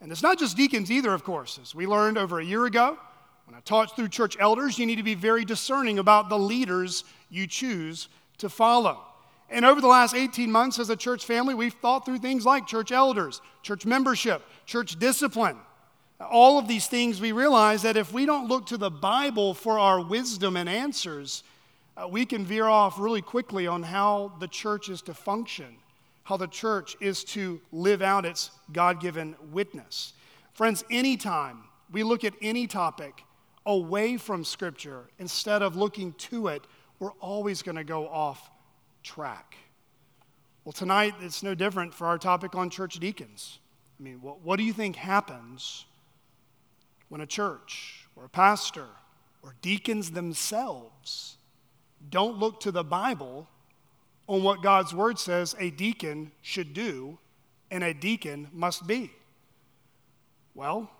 And it's not just deacons either, of course. As we learned over a year ago, when I taught through church elders, you need to be very discerning about the leaders you choose to follow. And over the last 18 months as a church family, we've thought through things like church elders, church membership, church discipline. All of these things, we realize that if we don't look to the Bible for our wisdom and answers, uh, we can veer off really quickly on how the church is to function, how the church is to live out its God given witness. Friends, anytime we look at any topic away from Scripture instead of looking to it, we're always going to go off track. Well, tonight it's no different for our topic on church deacons. I mean, what, what do you think happens when a church or a pastor or deacons themselves don't look to the Bible on what God's word says a deacon should do and a deacon must be? Well,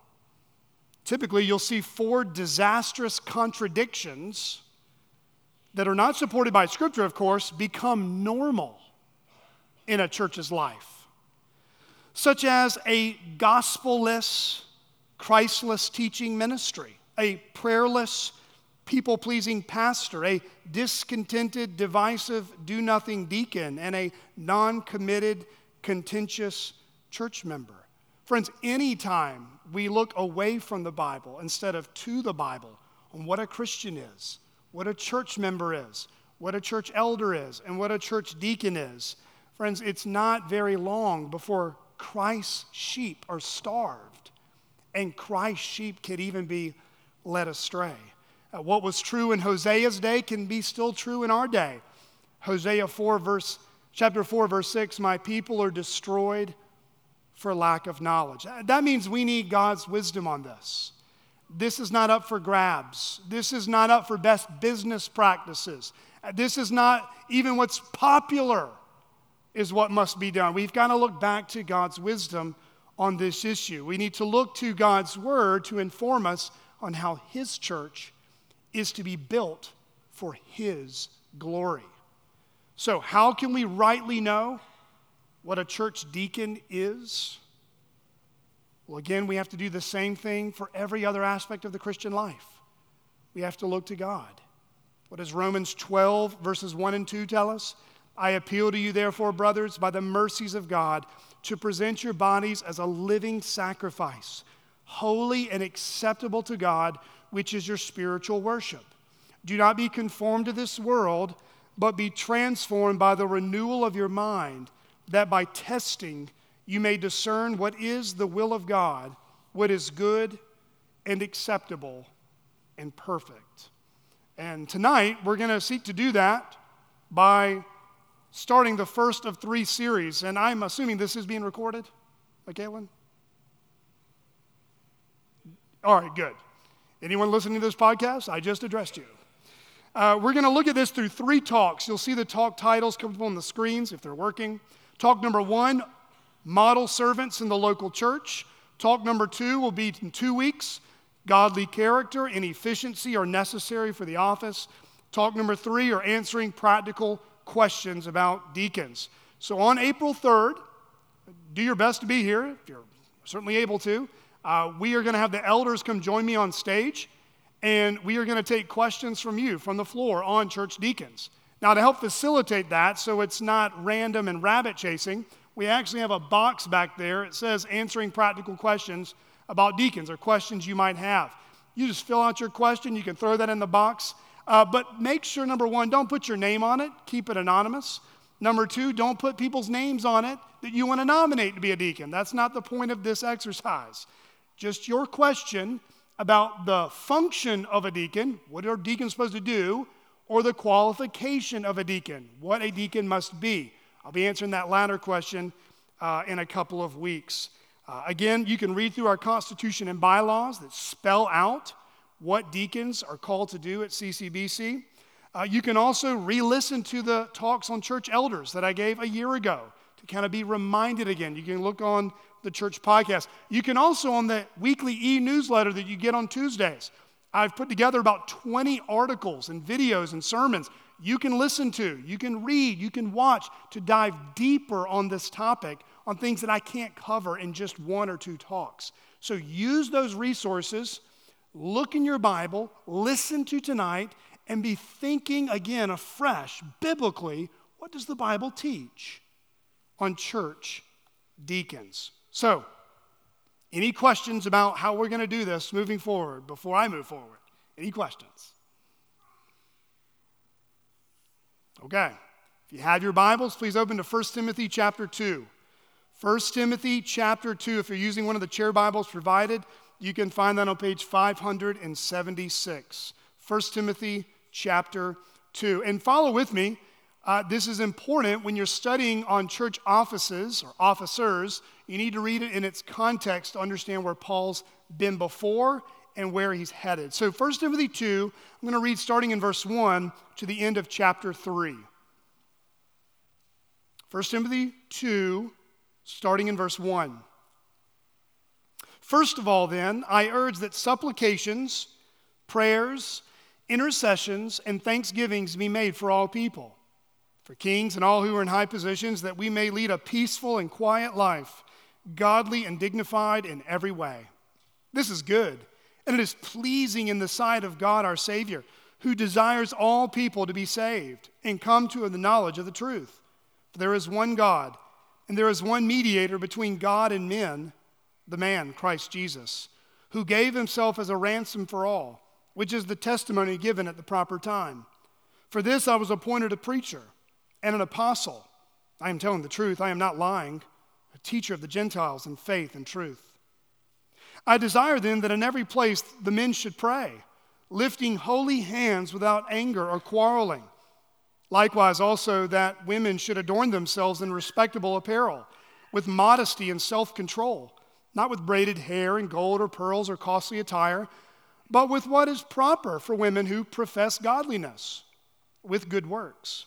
typically you'll see four disastrous contradictions that are not supported by Scripture, of course, become normal in a church's life, such as a gospelless, Christless teaching ministry, a prayerless, people pleasing pastor, a discontented, divisive, do nothing deacon, and a non committed, contentious church member. Friends, anytime we look away from the Bible instead of to the Bible on what a Christian is, what a church member is, what a church elder is, and what a church deacon is. Friends, it's not very long before Christ's sheep are starved and Christ's sheep could even be led astray. Uh, what was true in Hosea's day can be still true in our day. Hosea 4 verse chapter 4 verse 6 my people are destroyed for lack of knowledge. That means we need God's wisdom on this. This is not up for grabs. This is not up for best business practices. This is not even what's popular, is what must be done. We've got to look back to God's wisdom on this issue. We need to look to God's word to inform us on how His church is to be built for His glory. So, how can we rightly know what a church deacon is? Well, again, we have to do the same thing for every other aspect of the Christian life. We have to look to God. What does Romans 12, verses 1 and 2 tell us? I appeal to you, therefore, brothers, by the mercies of God, to present your bodies as a living sacrifice, holy and acceptable to God, which is your spiritual worship. Do not be conformed to this world, but be transformed by the renewal of your mind, that by testing, you may discern what is the will of God, what is good and acceptable and perfect. And tonight, we're going to seek to do that by starting the first of three series. And I'm assuming this is being recorded, okay, Caitlin? All right, good. Anyone listening to this podcast? I just addressed you. Uh, we're going to look at this through three talks. You'll see the talk titles come up on the screens if they're working. Talk number one model servants in the local church. Talk number two will be in two weeks. Godly character and efficiency are necessary for the office. Talk number three are answering practical questions about deacons. So on April 3rd, do your best to be here if you're certainly able to. Uh, we are going to have the elders come join me on stage, and we are going to take questions from you from the floor on church deacons. Now, to help facilitate that so it's not random and rabbit chasing, we actually have a box back there. It says answering practical questions about deacons or questions you might have. You just fill out your question, you can throw that in the box. Uh, but make sure, number one, don't put your name on it, keep it anonymous. Number two, don't put people's names on it that you want to nominate to be a deacon. That's not the point of this exercise. Just your question about the function of a deacon, what are deacons supposed to do, or the qualification of a deacon, what a deacon must be. I'll be answering that latter question uh, in a couple of weeks. Uh, again, you can read through our Constitution and bylaws that spell out what deacons are called to do at CCBC. Uh, you can also re listen to the talks on church elders that I gave a year ago kind of be reminded again. You can look on the church podcast. You can also, on the weekly e newsletter that you get on Tuesdays, I've put together about 20 articles and videos and sermons you can listen to, you can read, you can watch to dive deeper on this topic on things that I can't cover in just one or two talks. So use those resources, look in your Bible, listen to tonight, and be thinking again afresh, biblically, what does the Bible teach on church deacons? So, any questions about how we're going to do this moving forward before I move forward? Any questions? Okay. If you have your Bibles, please open to 1 Timothy chapter 2. 1 Timothy chapter 2. If you're using one of the chair Bibles provided, you can find that on page 576. 1 Timothy chapter 2. And follow with me. Uh, this is important when you're studying on church offices or officers. You need to read it in its context to understand where Paul's been before and where he's headed. So, 1 Timothy 2, I'm going to read starting in verse 1 to the end of chapter 3. 1 Timothy 2, starting in verse 1. First of all, then, I urge that supplications, prayers, intercessions, and thanksgivings be made for all people, for kings and all who are in high positions, that we may lead a peaceful and quiet life, godly and dignified in every way. This is good, and it is pleasing in the sight of God our Savior, who desires all people to be saved and come to the knowledge of the truth. For there is one God, and there is one mediator between God and men, the man, Christ Jesus, who gave himself as a ransom for all, which is the testimony given at the proper time. For this I was appointed a preacher and an apostle. I am telling the truth, I am not lying, a teacher of the Gentiles in faith and truth. I desire then that in every place the men should pray, lifting holy hands without anger or quarreling. Likewise, also that women should adorn themselves in respectable apparel, with modesty and self control, not with braided hair and gold or pearls or costly attire, but with what is proper for women who profess godliness, with good works.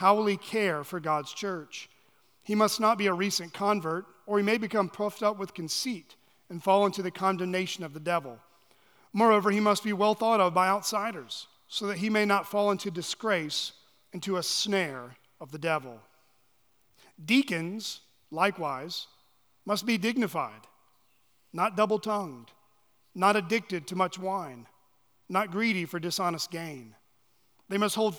how will he care for God's church? He must not be a recent convert, or he may become puffed up with conceit and fall into the condemnation of the devil. Moreover, he must be well thought of by outsiders, so that he may not fall into disgrace into a snare of the devil. Deacons, likewise, must be dignified, not double tongued, not addicted to much wine, not greedy for dishonest gain. They must hold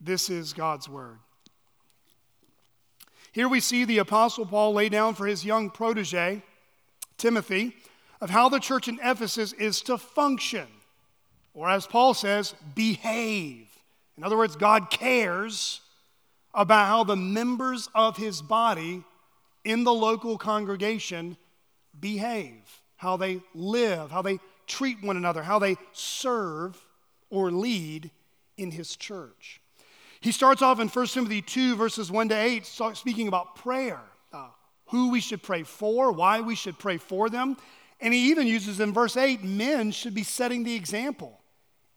This is God's word. Here we see the Apostle Paul lay down for his young protege, Timothy, of how the church in Ephesus is to function or as Paul says, behave. In other words, God cares about how the members of his body in the local congregation behave, how they live, how they treat one another, how they serve or lead in his church. He starts off in 1 Timothy 2, verses 1 to 8, speaking about prayer, uh, who we should pray for, why we should pray for them. And he even uses in verse 8 men should be setting the example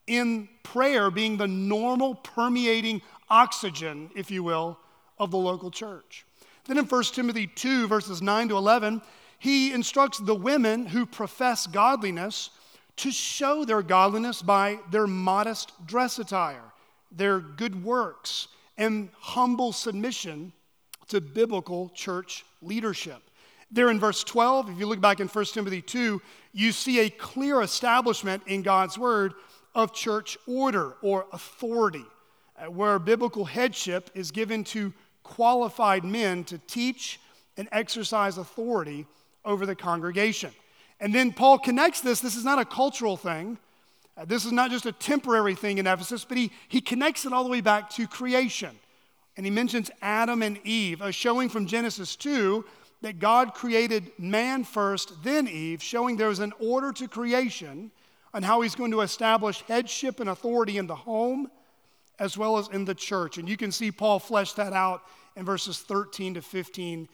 in prayer being the normal permeating oxygen, if you will, of the local church. Then in 1 Timothy 2, verses 9 to 11, he instructs the women who profess godliness to show their godliness by their modest dress attire, their good works, and humble submission to biblical church leadership. There in verse 12, if you look back in 1 Timothy 2, you see a clear establishment in God's word of church order or authority, uh, where biblical headship is given to qualified men to teach and exercise authority over the congregation. And then Paul connects this. This is not a cultural thing. Uh, this is not just a temporary thing in Ephesus, but he, he connects it all the way back to creation. And he mentions Adam and Eve, uh, showing from Genesis 2 that God created man first, then Eve, showing there was an order to creation and how he's going to establish headship and authority in the home as well as in the church. And you can see Paul flesh that out in verses 13 to 15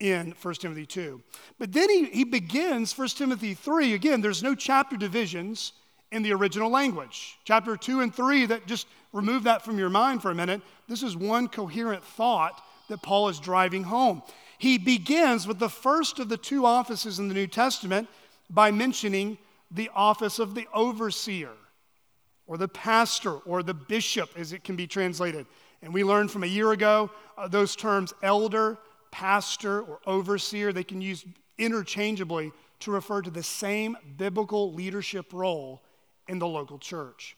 in 1 Timothy 2. But then he, he begins 1 Timothy 3. Again, there's no chapter divisions in the original language. Chapter 2 and 3, that just remove that from your mind for a minute. This is one coherent thought that Paul is driving home. He begins with the first of the two offices in the New Testament by mentioning the office of the overseer or the pastor or the bishop, as it can be translated. And we learned from a year ago uh, those terms elder, pastor, or overseer, they can use interchangeably to refer to the same biblical leadership role in the local church.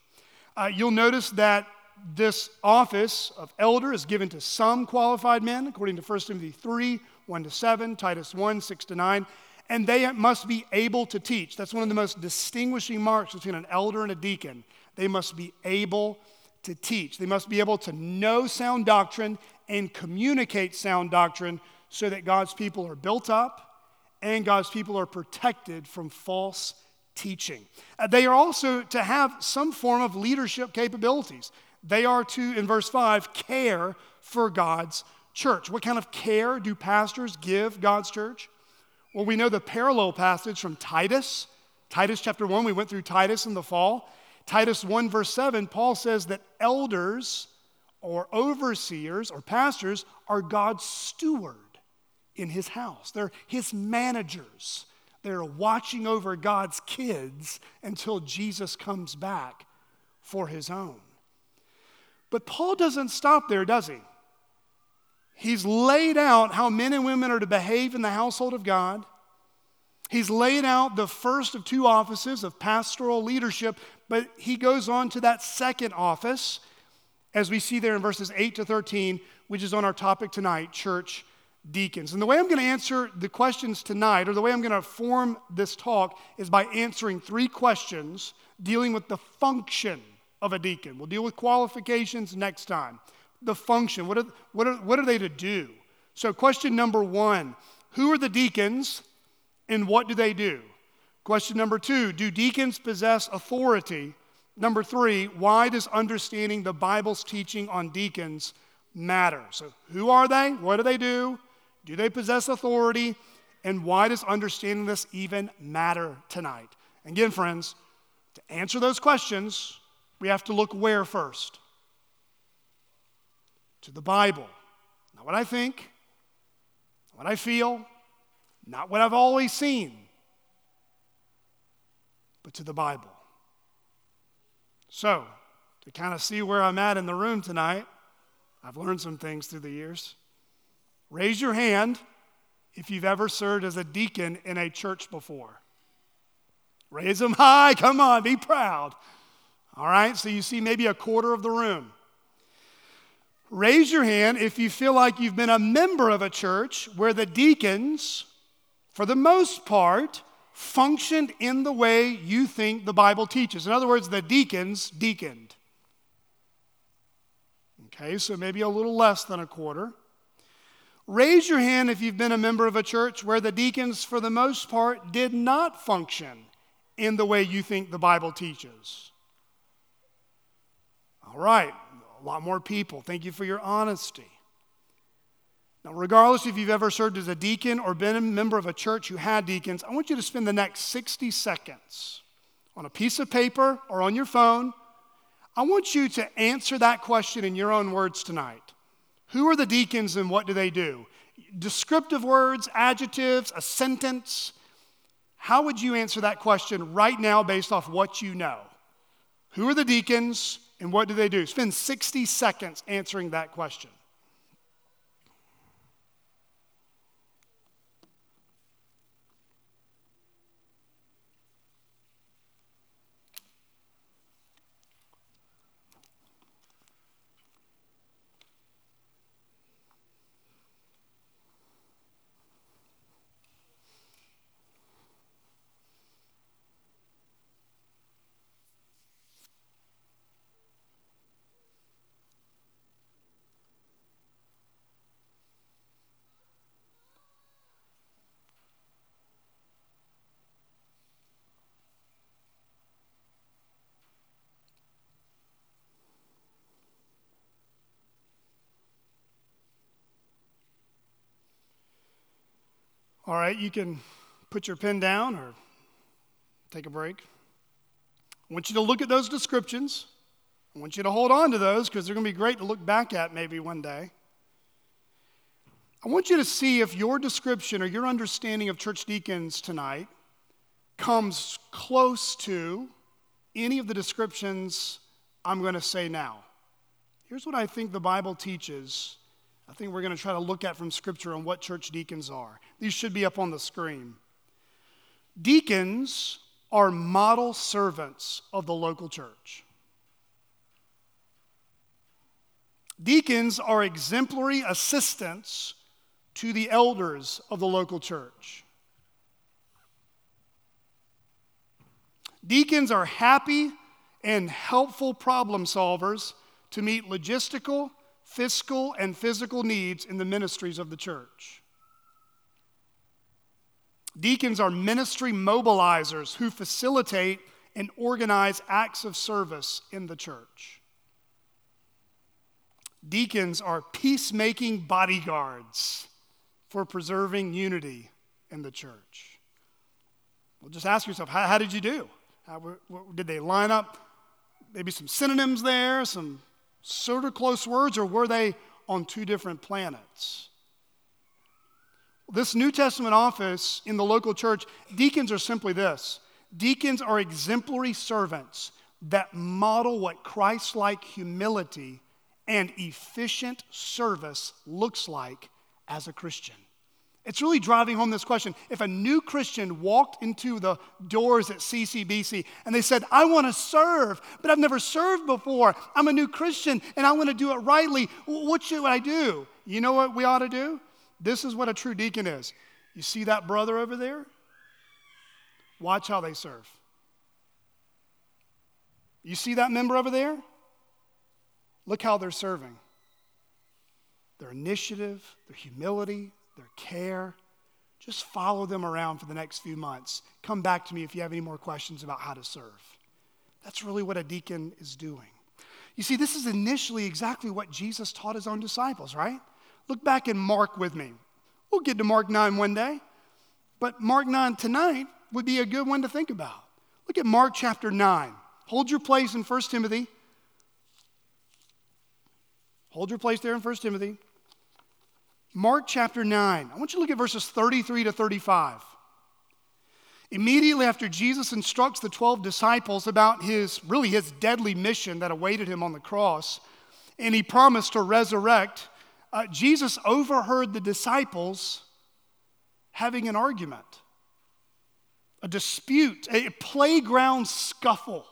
Uh, you'll notice that this office of elder is given to some qualified men, according to 1 Timothy 3 1 to 7, Titus 1 6 to 9, and they must be able to teach. That's one of the most distinguishing marks between an elder and a deacon. They must be able to teach, they must be able to know sound doctrine and communicate sound doctrine so that God's people are built up and God's people are protected from false teaching. Uh, they are also to have some form of leadership capabilities. They are to, in verse 5, care for God's church. What kind of care do pastors give God's church? Well, we know the parallel passage from Titus. Titus chapter 1, we went through Titus in the fall. Titus 1, verse 7, Paul says that elders or overseers or pastors are God's steward in his house. They're his managers. They're watching over God's kids until Jesus comes back for his own. But Paul doesn't stop there, does he? He's laid out how men and women are to behave in the household of God. He's laid out the first of two offices of pastoral leadership, but he goes on to that second office, as we see there in verses 8 to 13, which is on our topic tonight church deacons. And the way I'm going to answer the questions tonight, or the way I'm going to form this talk, is by answering three questions dealing with the function of a deacon. We'll deal with qualifications next time the function. What are, what, are, what are they to do? So, question number one Who are the deacons and what do they do? Question number two Do deacons possess authority? Number three, why does understanding the Bible's teaching on deacons matter? So, who are they? What do they do? Do they possess authority? And why does understanding this even matter tonight? Again, friends, to answer those questions, we have to look where first? to the Bible. Not what I think, not what I feel, not what I've always seen, but to the Bible. So, to kind of see where I'm at in the room tonight, I've learned some things through the years. Raise your hand if you've ever served as a deacon in a church before. Raise them high, come on, be proud. All right, so you see maybe a quarter of the room. Raise your hand if you feel like you've been a member of a church where the deacons, for the most part, functioned in the way you think the Bible teaches. In other words, the deacons deaconed. Okay, so maybe a little less than a quarter. Raise your hand if you've been a member of a church where the deacons, for the most part, did not function in the way you think the Bible teaches. All right, a lot more people. Thank you for your honesty. Now, regardless if you've ever served as a deacon or been a member of a church who had deacons, I want you to spend the next 60 seconds on a piece of paper or on your phone. I want you to answer that question in your own words tonight. Who are the deacons and what do they do? Descriptive words, adjectives, a sentence. How would you answer that question right now based off what you know? Who are the deacons and what do they do? Spend 60 seconds answering that question. All right, you can put your pen down or take a break. I want you to look at those descriptions. I want you to hold on to those because they're going to be great to look back at maybe one day. I want you to see if your description or your understanding of church deacons tonight comes close to any of the descriptions I'm going to say now. Here's what I think the Bible teaches I think we're going to try to look at from Scripture on what church deacons are. These should be up on the screen. Deacons are model servants of the local church. Deacons are exemplary assistants to the elders of the local church. Deacons are happy and helpful problem solvers to meet logistical fiscal and physical needs in the ministries of the church. Deacons are ministry mobilizers who facilitate and organize acts of service in the church. Deacons are peacemaking bodyguards for preserving unity in the church. Well, just ask yourself how, how did you do? How, did they line up maybe some synonyms there, some sort of close words, or were they on two different planets? This New Testament office in the local church, deacons are simply this deacons are exemplary servants that model what Christ like humility and efficient service looks like as a Christian. It's really driving home this question. If a new Christian walked into the doors at CCBC and they said, I want to serve, but I've never served before. I'm a new Christian and I want to do it rightly. What should I do? You know what we ought to do? This is what a true deacon is. You see that brother over there? Watch how they serve. You see that member over there? Look how they're serving. Their initiative, their humility, their care. Just follow them around for the next few months. Come back to me if you have any more questions about how to serve. That's really what a deacon is doing. You see, this is initially exactly what Jesus taught his own disciples, right? Look back in Mark with me. We'll get to Mark 9 one day, but Mark 9 tonight would be a good one to think about. Look at Mark chapter 9. Hold your place in 1 Timothy. Hold your place there in 1 Timothy. Mark chapter 9. I want you to look at verses 33 to 35. Immediately after Jesus instructs the 12 disciples about his, really his deadly mission that awaited him on the cross, and he promised to resurrect, uh, Jesus overheard the disciples having an argument, a dispute, a playground scuffle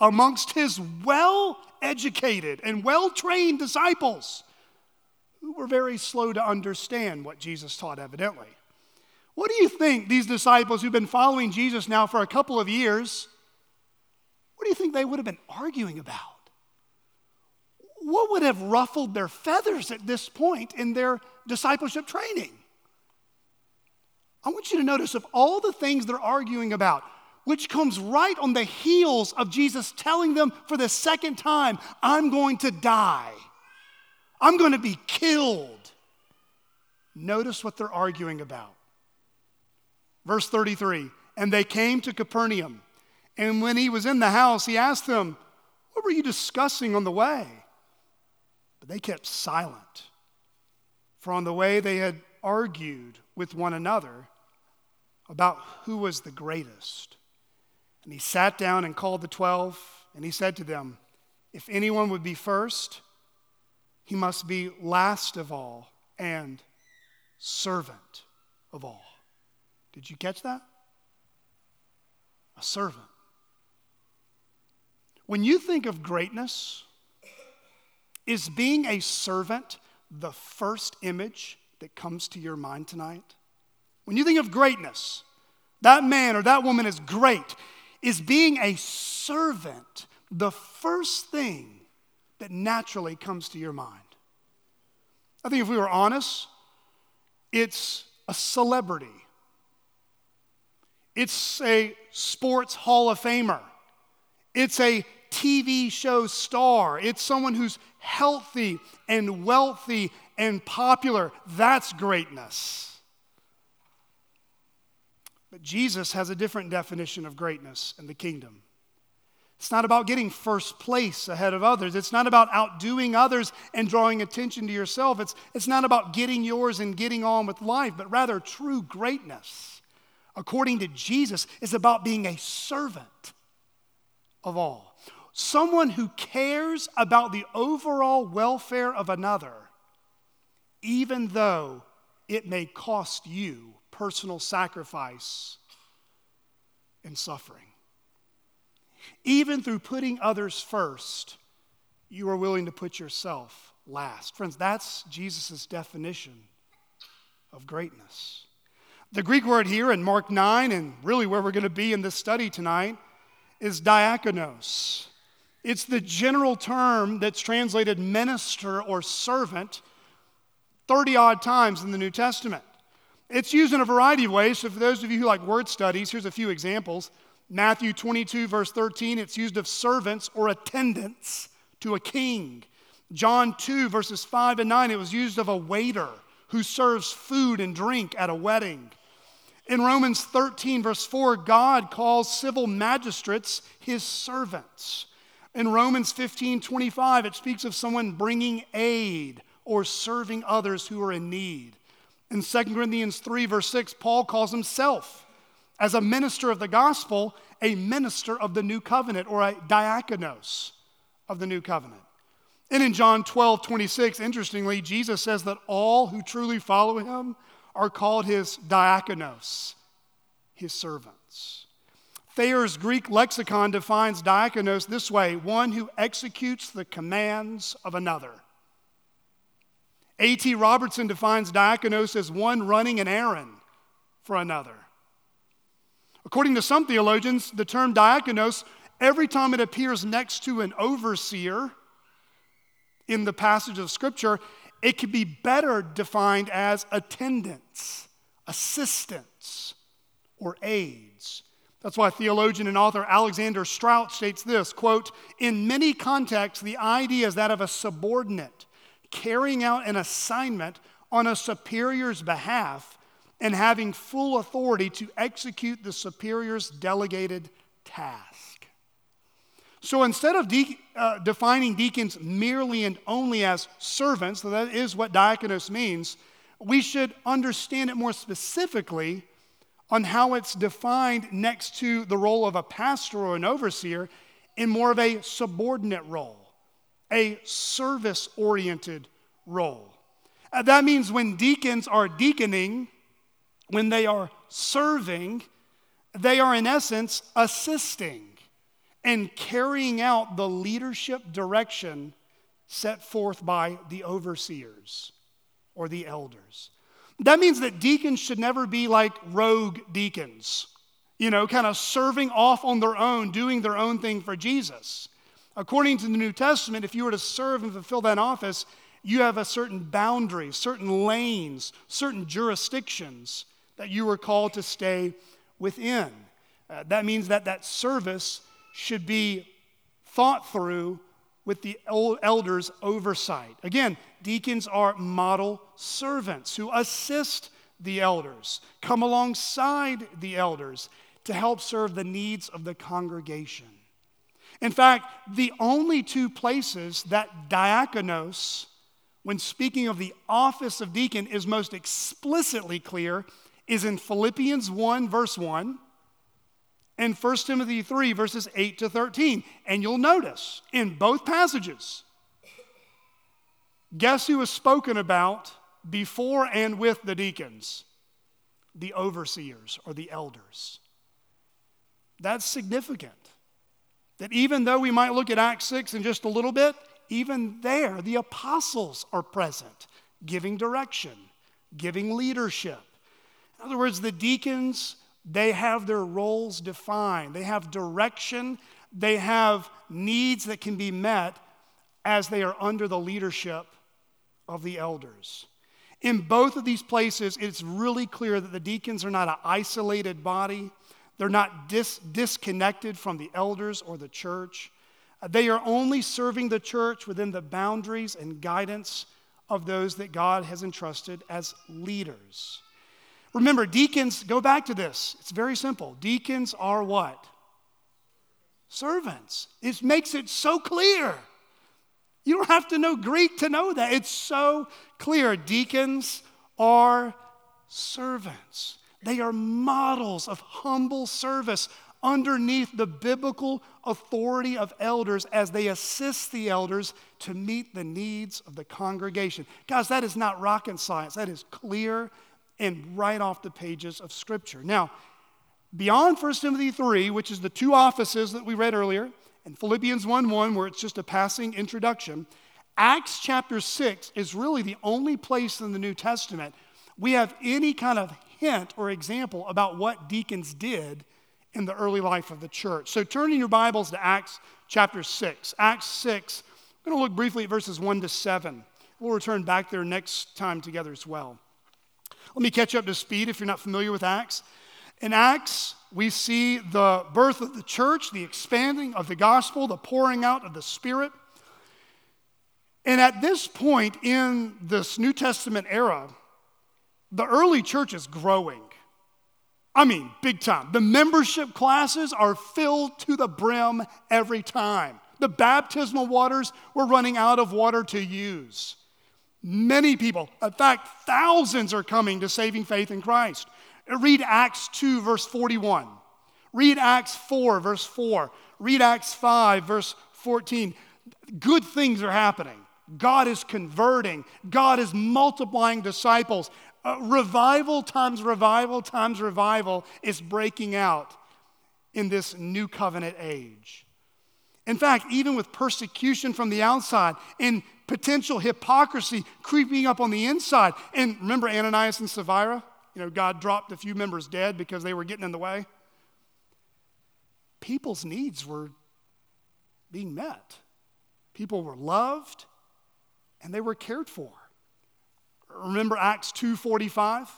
amongst his well educated and well trained disciples who were very slow to understand what Jesus taught, evidently. What do you think these disciples who've been following Jesus now for a couple of years, what do you think they would have been arguing about? What would have ruffled their feathers at this point in their discipleship training. I want you to notice of all the things they're arguing about, which comes right on the heels of Jesus telling them for the second time, I'm going to die. I'm going to be killed. Notice what they're arguing about. Verse 33 And they came to Capernaum. And when he was in the house, he asked them, What were you discussing on the way? But they kept silent. For on the way they had argued with one another about who was the greatest. And he sat down and called the twelve, and he said to them, If anyone would be first, he must be last of all and servant of all. Did you catch that? A servant. When you think of greatness, is being a servant the first image that comes to your mind tonight? When you think of greatness, that man or that woman is great. Is being a servant the first thing that naturally comes to your mind? I think if we were honest, it's a celebrity. It's a sports Hall of Famer. It's a TV show star. It's someone who's healthy and wealthy and popular. That's greatness. But Jesus has a different definition of greatness in the kingdom. It's not about getting first place ahead of others. It's not about outdoing others and drawing attention to yourself. It's, it's not about getting yours and getting on with life, but rather true greatness, according to Jesus, is about being a servant of all. Someone who cares about the overall welfare of another, even though it may cost you personal sacrifice and suffering. Even through putting others first, you are willing to put yourself last. Friends, that's Jesus' definition of greatness. The Greek word here in Mark 9, and really where we're going to be in this study tonight, is diakonos. It's the general term that's translated minister or servant 30 odd times in the New Testament. It's used in a variety of ways. So, for those of you who like word studies, here's a few examples. Matthew 22, verse 13, it's used of servants or attendants to a king. John 2, verses 5 and 9, it was used of a waiter who serves food and drink at a wedding. In Romans 13, verse 4, God calls civil magistrates his servants. In Romans 15, 25, it speaks of someone bringing aid or serving others who are in need. In 2 Corinthians 3, verse 6, Paul calls himself, as a minister of the gospel, a minister of the new covenant or a diakonos of the new covenant. And in John 12, 26, interestingly, Jesus says that all who truly follow him are called his diakonos, his servants. Thayer's Greek lexicon defines diakonos this way one who executes the commands of another. A.T. Robertson defines diakonos as one running an errand for another. According to some theologians, the term diakonos, every time it appears next to an overseer in the passage of Scripture, it could be better defined as attendants, assistants, or aids. That's why theologian and author Alexander Strauch states this quote, In many contexts, the idea is that of a subordinate carrying out an assignment on a superior's behalf and having full authority to execute the superior's delegated task. So instead of de- uh, defining deacons merely and only as servants, so that is what diakonos means, we should understand it more specifically on how it's defined next to the role of a pastor or an overseer in more of a subordinate role a service oriented role. Uh, that means when deacons are deaconing, when they are serving, they are in essence assisting and carrying out the leadership direction set forth by the overseers or the elders. That means that deacons should never be like rogue deacons, you know, kind of serving off on their own, doing their own thing for Jesus. According to the New Testament, if you were to serve and fulfill that office, You have a certain boundary, certain lanes, certain jurisdictions that you are called to stay within. Uh, that means that that service should be thought through with the elders' oversight. Again, deacons are model servants who assist the elders, come alongside the elders to help serve the needs of the congregation. In fact, the only two places that diakonos, when speaking of the office of deacon, is most explicitly clear is in Philippians 1, verse 1, and 1 Timothy 3, verses 8 to 13. And you'll notice in both passages, guess who is spoken about before and with the deacons? The overseers or the elders. That's significant. That even though we might look at Acts 6 in just a little bit, even there the apostles are present, giving direction, giving leadership. In other words, the deacons, they have their roles defined, they have direction, they have needs that can be met as they are under the leadership of the elders. In both of these places, it's really clear that the deacons are not an isolated body. They're not dis- disconnected from the elders or the church. They are only serving the church within the boundaries and guidance of those that God has entrusted as leaders. Remember, deacons, go back to this. It's very simple. Deacons are what? Servants. It makes it so clear. You don't have to know Greek to know that. It's so clear. Deacons are servants. They are models of humble service underneath the biblical authority of elders as they assist the elders to meet the needs of the congregation. Guys, that is not rocket science. That is clear and right off the pages of Scripture. Now, beyond 1 Timothy 3, which is the two offices that we read earlier, and Philippians 1 1, where it's just a passing introduction, Acts chapter 6 is really the only place in the New Testament we have any kind of hint or example about what deacons did in the early life of the church. So turn in your Bibles to Acts chapter 6. Acts 6, I'm going to look briefly at verses 1 to 7. We'll return back there next time together as well. Let me catch up to speed if you're not familiar with Acts. In Acts, we see the birth of the church, the expanding of the gospel, the pouring out of the Spirit. And at this point in this New Testament era, the early church is growing. I mean, big time. The membership classes are filled to the brim every time. The baptismal waters were running out of water to use. Many people, in fact, thousands are coming to saving faith in Christ. Read Acts 2, verse 41. Read Acts 4, verse 4. Read Acts 5, verse 14. Good things are happening. God is converting. God is multiplying disciples. Uh, revival times revival times revival is breaking out in this new covenant age. In fact, even with persecution from the outside and potential hypocrisy creeping up on the inside, and remember Ananias and Sapphira? You know, God dropped a few members dead because they were getting in the way. People's needs were being met. People were loved and they were cared for. Remember Acts 2:45?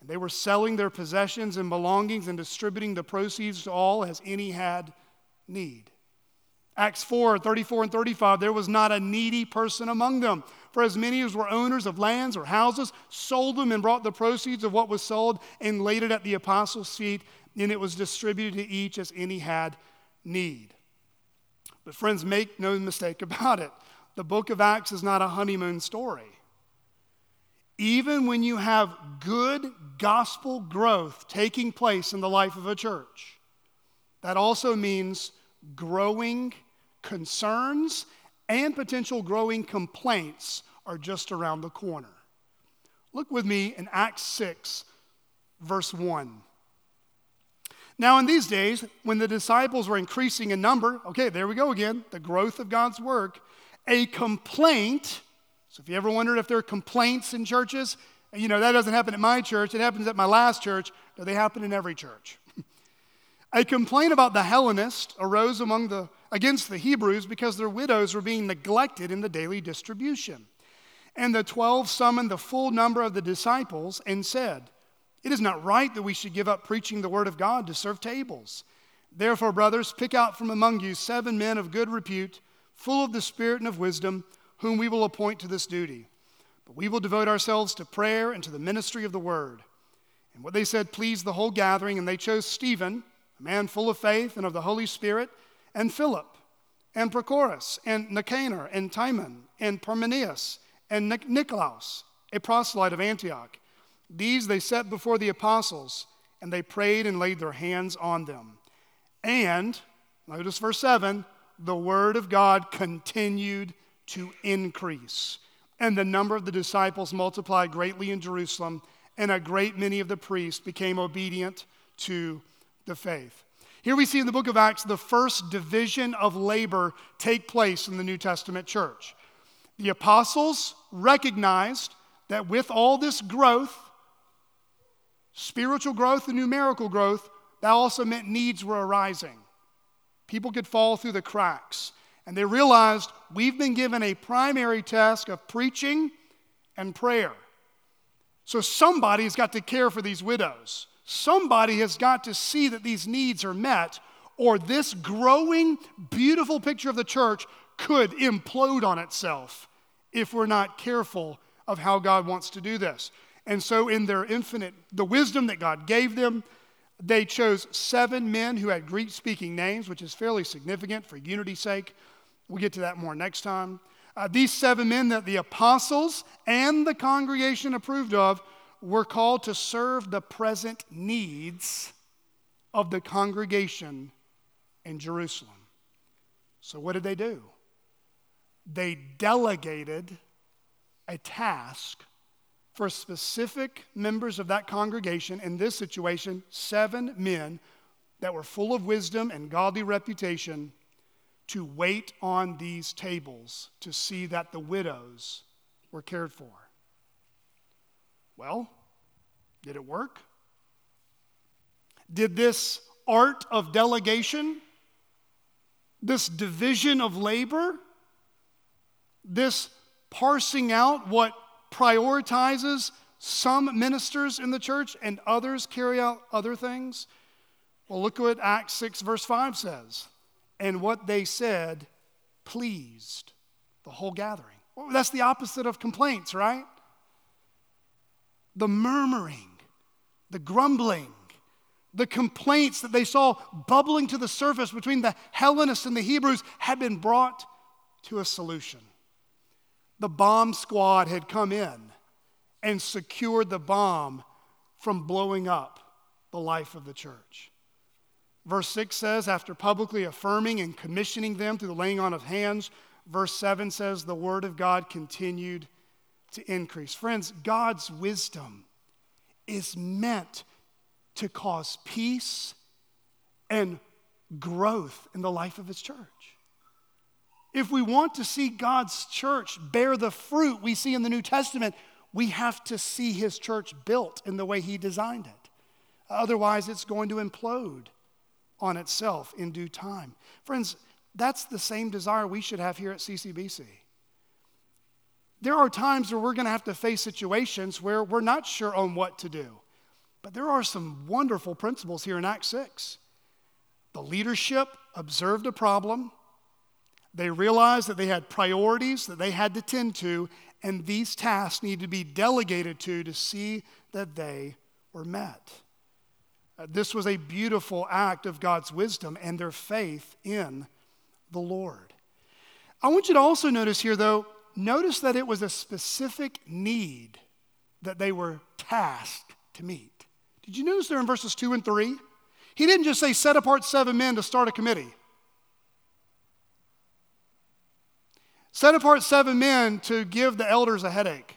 And they were selling their possessions and belongings and distributing the proceeds to all as any had need. Acts 4, 34 and 35, there was not a needy person among them. For as many as were owners of lands or houses sold them and brought the proceeds of what was sold and laid it at the apostles' feet, and it was distributed to each as any had need. But, friends, make no mistake about it. The book of Acts is not a honeymoon story. Even when you have good gospel growth taking place in the life of a church, that also means growing concerns and potential growing complaints are just around the corner. Look with me in Acts 6, verse 1. Now, in these days, when the disciples were increasing in number, okay, there we go again, the growth of God's work, a complaint so if you ever wondered if there are complaints in churches, you know, that doesn't happen at my church, it happens at my last church. No, they happen in every church. A complaint about the Hellenists arose among the, against the Hebrews because their widows were being neglected in the daily distribution. And the twelve summoned the full number of the disciples and said, It is not right that we should give up preaching the word of God to serve tables. Therefore, brothers, pick out from among you seven men of good repute, full of the Spirit and of wisdom, whom we will appoint to this duty. But we will devote ourselves to prayer and to the ministry of the word. And what they said pleased the whole gathering, and they chose Stephen, a man full of faith and of the Holy Spirit, and Philip, and Prochorus, and Nicanor, and Timon, and Parmenas, and Nicolaus, a proselyte of Antioch. These they set before the apostles, and they prayed and laid their hands on them. And, notice verse 7 the word of God continued to increase. And the number of the disciples multiplied greatly in Jerusalem, and a great many of the priests became obedient to the faith. Here we see in the book of Acts the first division of labor take place in the New Testament church. The apostles recognized that with all this growth, spiritual growth and numerical growth, that also meant needs were arising. People could fall through the cracks. And they realized we've been given a primary task of preaching and prayer. So somebody's got to care for these widows. Somebody has got to see that these needs are met, or this growing, beautiful picture of the church could implode on itself if we're not careful of how God wants to do this. And so, in their infinite, the wisdom that God gave them, they chose seven men who had Greek speaking names, which is fairly significant for unity's sake. We'll get to that more next time. Uh, these seven men that the apostles and the congregation approved of were called to serve the present needs of the congregation in Jerusalem. So, what did they do? They delegated a task for specific members of that congregation, in this situation, seven men that were full of wisdom and godly reputation, to wait on these tables to see that the widows were cared for. Well, did it work? Did this art of delegation, this division of labor, this parsing out what prioritizes some ministers in the church and others carry out other things? Well, look what Acts 6, verse 5 says. And what they said pleased the whole gathering. Well, that's the opposite of complaints, right? The murmuring, the grumbling, the complaints that they saw bubbling to the surface between the Hellenists and the Hebrews had been brought to a solution the bomb squad had come in and secured the bomb from blowing up the life of the church. Verse 6 says, after publicly affirming and commissioning them through the laying on of hands, verse 7 says, the word of God continued to increase. Friends, God's wisdom is meant to cause peace and growth in the life of his church. If we want to see God's church bear the fruit we see in the New Testament, we have to see his church built in the way he designed it. Otherwise, it's going to implode on itself in due time. Friends, that's the same desire we should have here at CCBC. There are times where we're going to have to face situations where we're not sure on what to do. But there are some wonderful principles here in Acts 6. The leadership observed a problem, they realized that they had priorities that they had to tend to, and these tasks needed to be delegated to to see that they were met. Uh, this was a beautiful act of God's wisdom and their faith in the Lord. I want you to also notice here, though, notice that it was a specific need that they were tasked to meet. Did you notice there in verses 2 and 3? He didn't just say, set apart seven men to start a committee. Set apart seven men to give the elders a headache,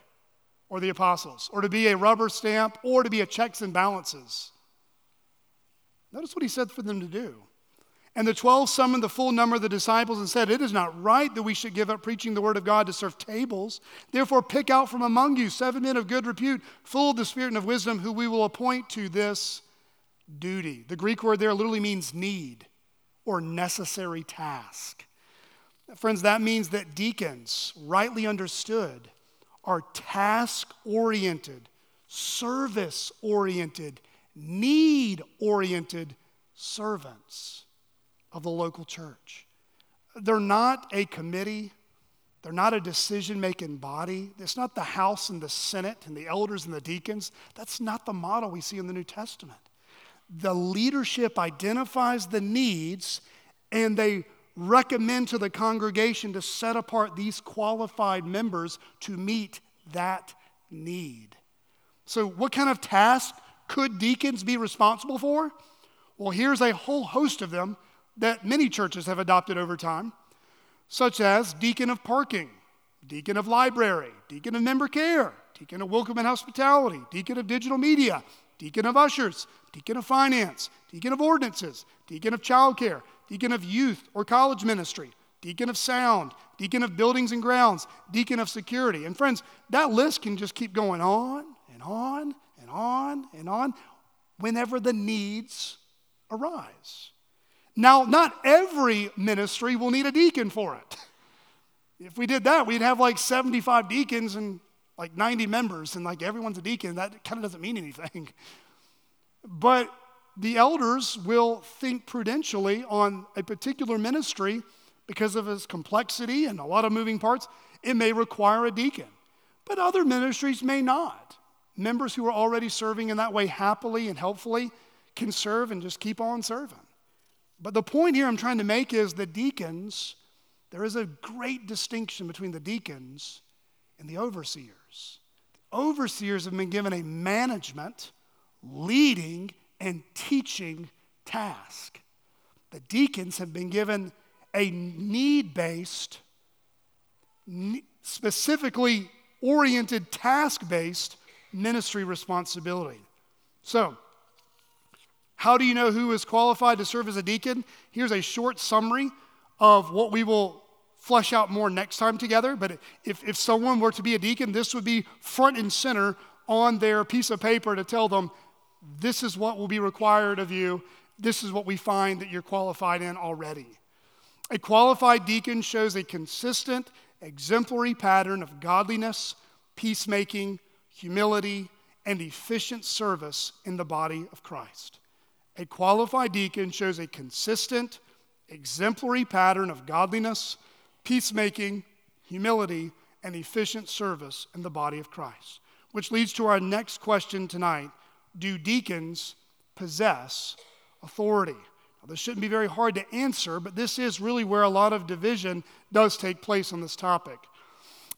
or the apostles, or to be a rubber stamp, or to be a checks and balances. Notice what he said for them to do. And the twelve summoned the full number of the disciples and said, It is not right that we should give up preaching the word of God to serve tables. Therefore, pick out from among you seven men of good repute, full of the spirit and of wisdom, who we will appoint to this duty. The Greek word there literally means need or necessary task. Friends, that means that deacons, rightly understood, are task oriented, service oriented, need oriented servants of the local church. They're not a committee. They're not a decision making body. It's not the House and the Senate and the elders and the deacons. That's not the model we see in the New Testament. The leadership identifies the needs and they recommend to the congregation to set apart these qualified members to meet that need. So, what kind of task could deacons be responsible for? Well, here's a whole host of them that many churches have adopted over time, such as deacon of parking, deacon of library, deacon of member care, deacon of welcome and hospitality, deacon of digital media, deacon of ushers, deacon of finance, deacon of ordinances, deacon of childcare, deacon of youth or college ministry, deacon of sound, deacon of buildings and grounds, deacon of security. And friends, that list can just keep going on and on and on and on whenever the needs arise. Now, not every ministry will need a deacon for it. If we did that, we'd have like 75 deacons and like 90 members, and like everyone's a deacon. That kind of doesn't mean anything. But the elders will think prudentially on a particular ministry because of its complexity and a lot of moving parts. It may require a deacon, but other ministries may not. Members who are already serving in that way happily and helpfully can serve and just keep on serving. But the point here I'm trying to make is the deacons, there is a great distinction between the deacons and the overseers. The overseers have been given a management, leading, and teaching task. The deacons have been given a need based, specifically oriented, task based ministry responsibility. So, how do you know who is qualified to serve as a deacon? Here's a short summary of what we will flesh out more next time together. But if, if someone were to be a deacon, this would be front and center on their piece of paper to tell them this is what will be required of you. This is what we find that you're qualified in already. A qualified deacon shows a consistent, exemplary pattern of godliness, peacemaking, humility, and efficient service in the body of Christ. A qualified deacon shows a consistent, exemplary pattern of godliness, peacemaking, humility, and efficient service in the body of Christ. Which leads to our next question tonight do deacons possess authority? Now, this shouldn't be very hard to answer, but this is really where a lot of division does take place on this topic.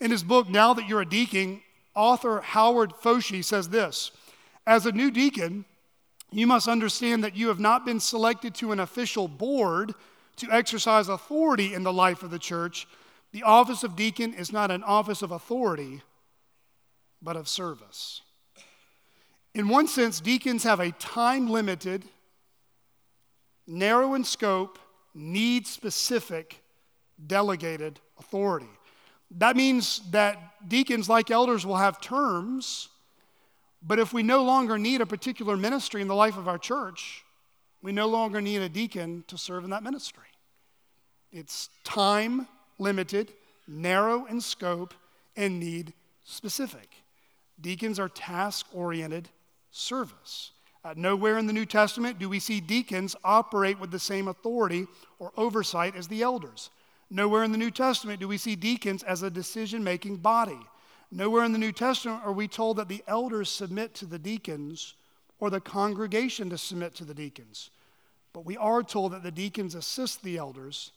In his book, Now That You're a Deacon, author Howard Foshee says this As a new deacon, you must understand that you have not been selected to an official board to exercise authority in the life of the church. The office of deacon is not an office of authority, but of service. In one sense, deacons have a time limited, narrow in scope, need specific, delegated authority. That means that deacons, like elders, will have terms, but if we no longer need a particular ministry in the life of our church, we no longer need a deacon to serve in that ministry. It's time limited, narrow in scope, and need specific. Deacons are task oriented service. Uh, nowhere in the New Testament do we see deacons operate with the same authority or oversight as the elders. Nowhere in the New Testament do we see deacons as a decision making body. Nowhere in the New Testament are we told that the elders submit to the deacons or the congregation to submit to the deacons. But we are told that the deacons assist the elders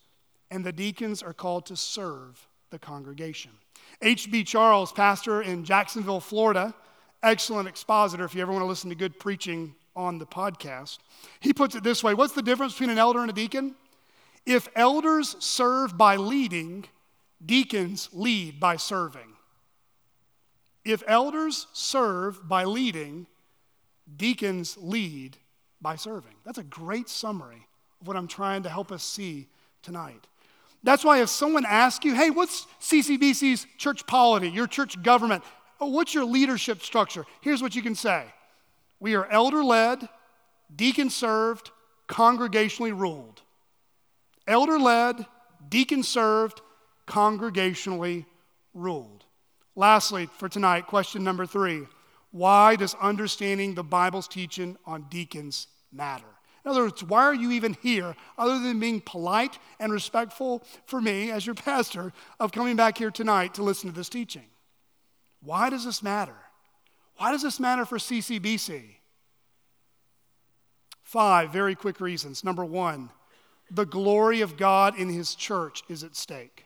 and the deacons are called to serve the congregation. H.B. Charles, pastor in Jacksonville, Florida, excellent expositor if you ever want to listen to good preaching on the podcast. He puts it this way What's the difference between an elder and a deacon? If elders serve by leading, deacons lead by serving. If elders serve by leading, deacons lead by serving. That's a great summary of what I'm trying to help us see tonight. That's why if someone asks you, hey, what's CCBC's church polity, your church government? Oh, what's your leadership structure? Here's what you can say We are elder led, deacon served, congregationally ruled. Elder led, deacon served, congregationally ruled. Lastly, for tonight, question number three Why does understanding the Bible's teaching on deacons matter? In other words, why are you even here other than being polite and respectful for me as your pastor of coming back here tonight to listen to this teaching? Why does this matter? Why does this matter for CCBC? Five very quick reasons. Number one, the glory of God in his church is at stake.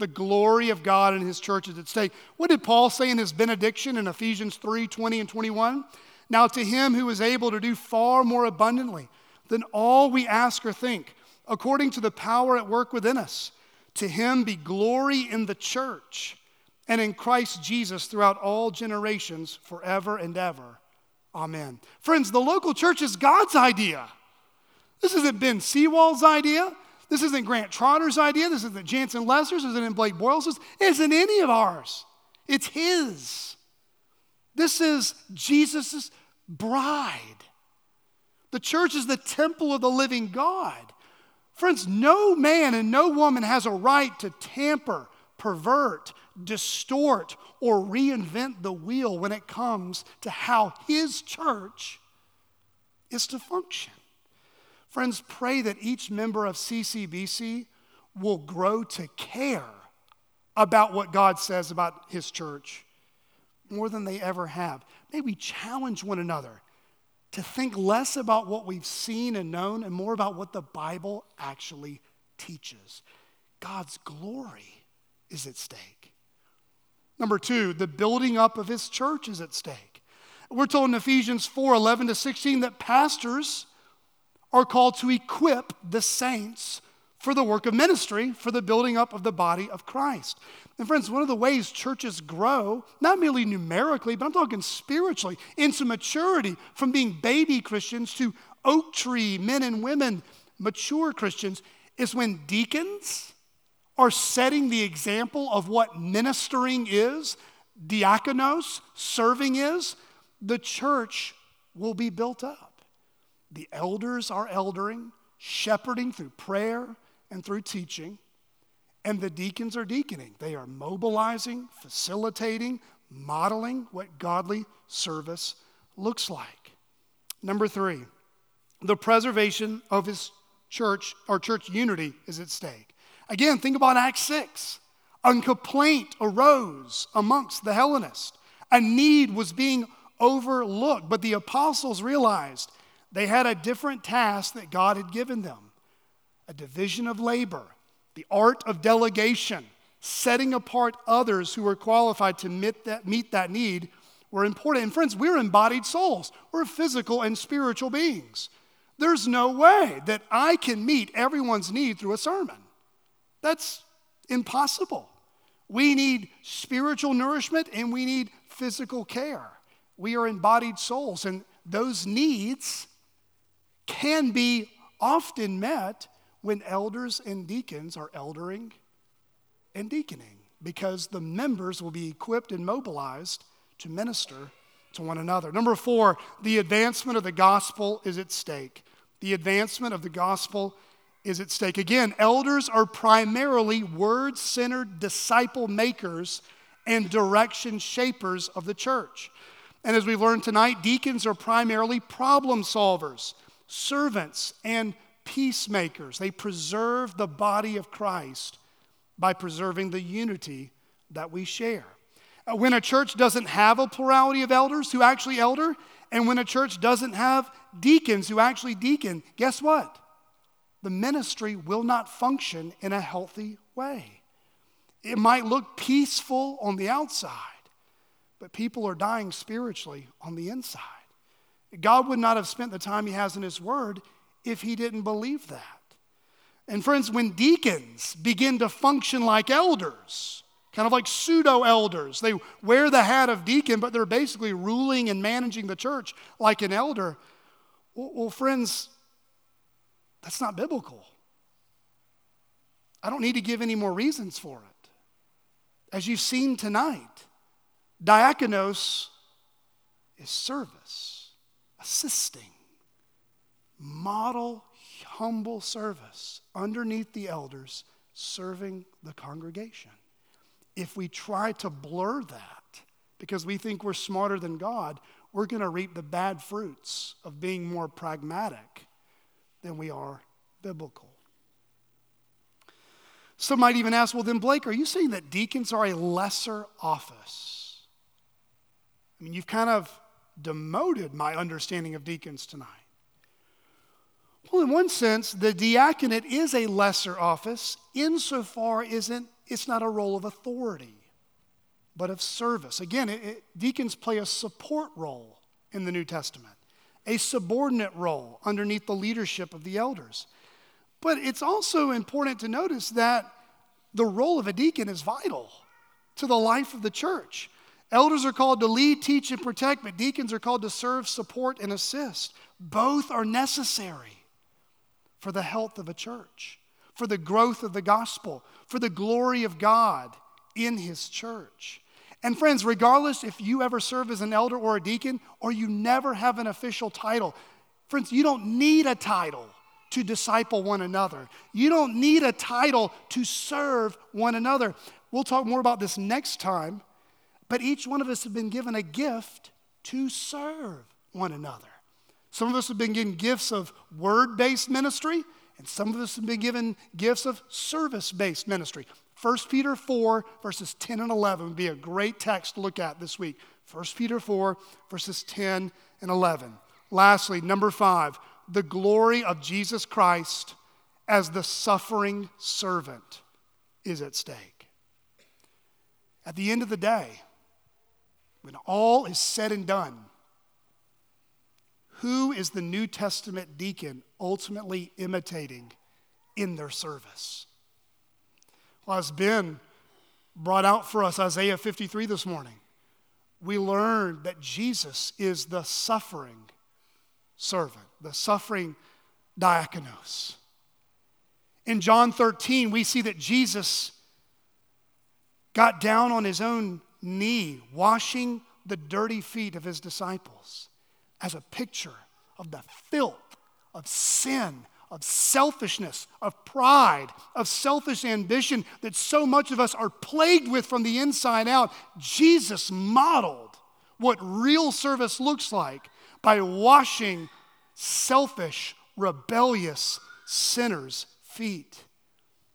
The glory of God and his church is at stake. What did Paul say in his benediction in Ephesians 3 20 and 21? Now, to him who is able to do far more abundantly than all we ask or think, according to the power at work within us. To him be glory in the church and in Christ Jesus throughout all generations, forever and ever. Amen. Friends, the local church is God's idea. This isn't Ben Seawall's idea. This isn't Grant Trotter's idea. This isn't Jansen Lester's. This isn't Blake Boyle's. This isn't any of ours. It's His. This is Jesus' bride. The church is the temple of the living God. Friends, no man and no woman has a right to tamper, pervert, distort, or reinvent the wheel when it comes to how his church is to function. Friends, pray that each member of CCBC will grow to care about what God says about his church more than they ever have. May we challenge one another to think less about what we've seen and known and more about what the Bible actually teaches. God's glory is at stake. Number two, the building up of his church is at stake. We're told in Ephesians 4 11 to 16 that pastors are called to equip the saints for the work of ministry, for the building up of the body of Christ. And friends, one of the ways churches grow, not merely numerically, but I'm talking spiritually, into maturity from being baby Christians to oak tree men and women, mature Christians, is when deacons are setting the example of what ministering is, diakonos, serving is, the church will be built up. The elders are eldering, shepherding through prayer and through teaching. And the deacons are deaconing. They are mobilizing, facilitating, modeling what godly service looks like. Number three, the preservation of his church or church unity is at stake. Again, think about Acts 6. A complaint arose amongst the Hellenists. A need was being overlooked, but the apostles realized they had a different task that God had given them a division of labor the art of delegation, setting apart others who were qualified to meet that, meet that need were important. And friends, we're embodied souls, we're physical and spiritual beings. There's no way that I can meet everyone's need through a sermon. That's impossible. We need spiritual nourishment and we need physical care. We are embodied souls, and those needs can be often met when elders and deacons are eldering and deaconing because the members will be equipped and mobilized to minister to one another. Number four, the advancement of the gospel is at stake. The advancement of the gospel is at stake. Again, elders are primarily word centered disciple makers and direction shapers of the church. And as we've learned tonight, deacons are primarily problem solvers, servants, and peacemakers. They preserve the body of Christ by preserving the unity that we share. Uh, when a church doesn't have a plurality of elders who actually elder, and when a church doesn't have deacons who actually deacon, guess what? The ministry will not function in a healthy way. It might look peaceful on the outside, but people are dying spiritually on the inside. God would not have spent the time He has in His Word if he didn't believe that. And friends, when deacons begin to function like elders, kind of like pseudo elders, they wear the hat of deacon, but they're basically ruling and managing the church like an elder. Well, friends, that's not biblical. I don't need to give any more reasons for it. As you've seen tonight, diakonos is service, assisting model humble service underneath the elders serving the congregation. if we try to blur that because we think we're smarter than God, we're going to reap the bad fruits of being more pragmatic than we are biblical. Some might even ask, well, then, Blake, are you saying that deacons are a lesser office? I mean, you've kind of demoted my understanding of deacons tonight. Well, in one sense, the diaconate is a lesser office insofar isn't it's not a role of authority, but of service. Again, it, it, deacons play a support role in the New Testament, a subordinate role underneath the leadership of the elders. But it's also important to notice that the role of a deacon is vital to the life of the church. Elders are called to lead, teach, and protect, but deacons are called to serve, support, and assist. Both are necessary for the health of a church, for the growth of the gospel, for the glory of God in His church. And friends, regardless if you ever serve as an elder or a deacon or you never have an official title, friends, you don't need a title to disciple one another. You don't need a title to serve one another. We'll talk more about this next time, but each one of us have been given a gift to serve one another. Some of us have been given gifts of word based ministry, and some of us have been given gifts of service based ministry. 1 Peter 4, verses 10 and 11 would be a great text to look at this week. 1 Peter 4, verses 10 and 11. Lastly, number five, the glory of Jesus Christ as the suffering servant is at stake. At the end of the day, when all is said and done, who is the New Testament deacon ultimately imitating in their service? Well, as Ben brought out for us Isaiah 53 this morning, we learned that Jesus is the suffering servant, the suffering diakonos. In John 13, we see that Jesus got down on his own knee, washing the dirty feet of his disciples as a picture of the filth of sin, of selfishness, of pride, of selfish ambition that so much of us are plagued with from the inside out. Jesus modeled what real service looks like by washing selfish, rebellious sinners' feet.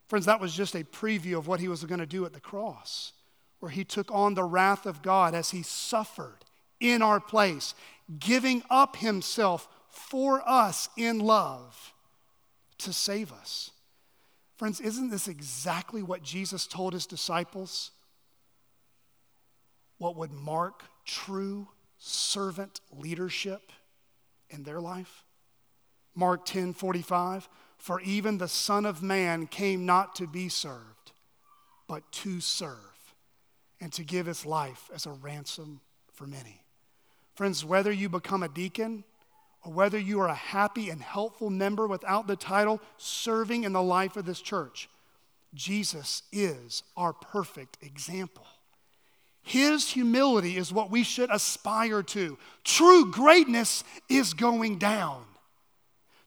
Friends, that was just a preview of what he was going to do at the cross, where he took on the wrath of God as he suffered in our place giving up himself for us in love to save us. Friends, isn't this exactly what Jesus told his disciples? What would mark true servant leadership in their life? Mark 10 45, for even the Son of Man came not to be served, but to serve, and to give his life as a ransom for many. Friends, whether you become a deacon or whether you are a happy and helpful member without the title, serving in the life of this church, Jesus is our perfect example. His humility is what we should aspire to. True greatness is going down.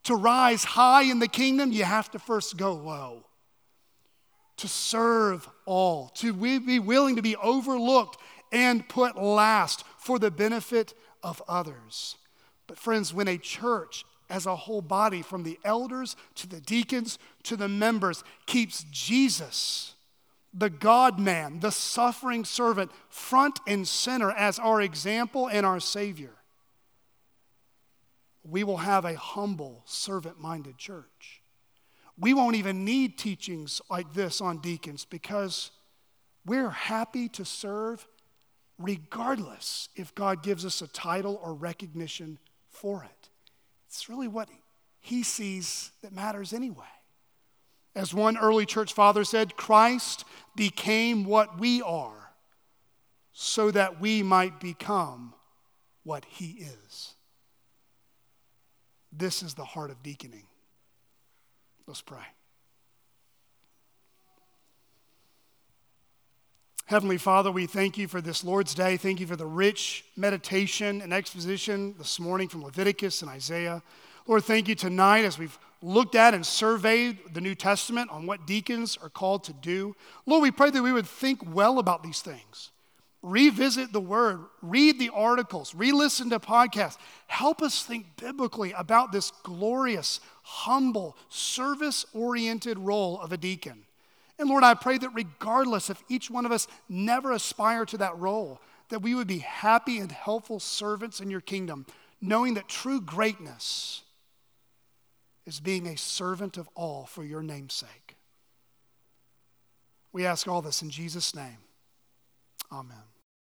To rise high in the kingdom, you have to first go low. To serve all, to be willing to be overlooked and put last for the benefit of others. But, friends, when a church as a whole body, from the elders to the deacons to the members, keeps Jesus, the God man, the suffering servant, front and center as our example and our Savior, we will have a humble, servant minded church. We won't even need teachings like this on deacons because we're happy to serve regardless if God gives us a title or recognition for it. It's really what he sees that matters anyway. As one early church father said, Christ became what we are so that we might become what he is. This is the heart of deaconing. Let's pray. Heavenly Father, we thank you for this Lord's Day. Thank you for the rich meditation and exposition this morning from Leviticus and Isaiah. Lord, thank you tonight as we've looked at and surveyed the New Testament on what deacons are called to do. Lord, we pray that we would think well about these things. Revisit the word, read the articles, re listen to podcasts. Help us think biblically about this glorious, humble, service oriented role of a deacon. And Lord, I pray that regardless if each one of us never aspire to that role, that we would be happy and helpful servants in your kingdom, knowing that true greatness is being a servant of all for your name's sake. We ask all this in Jesus' name. Amen.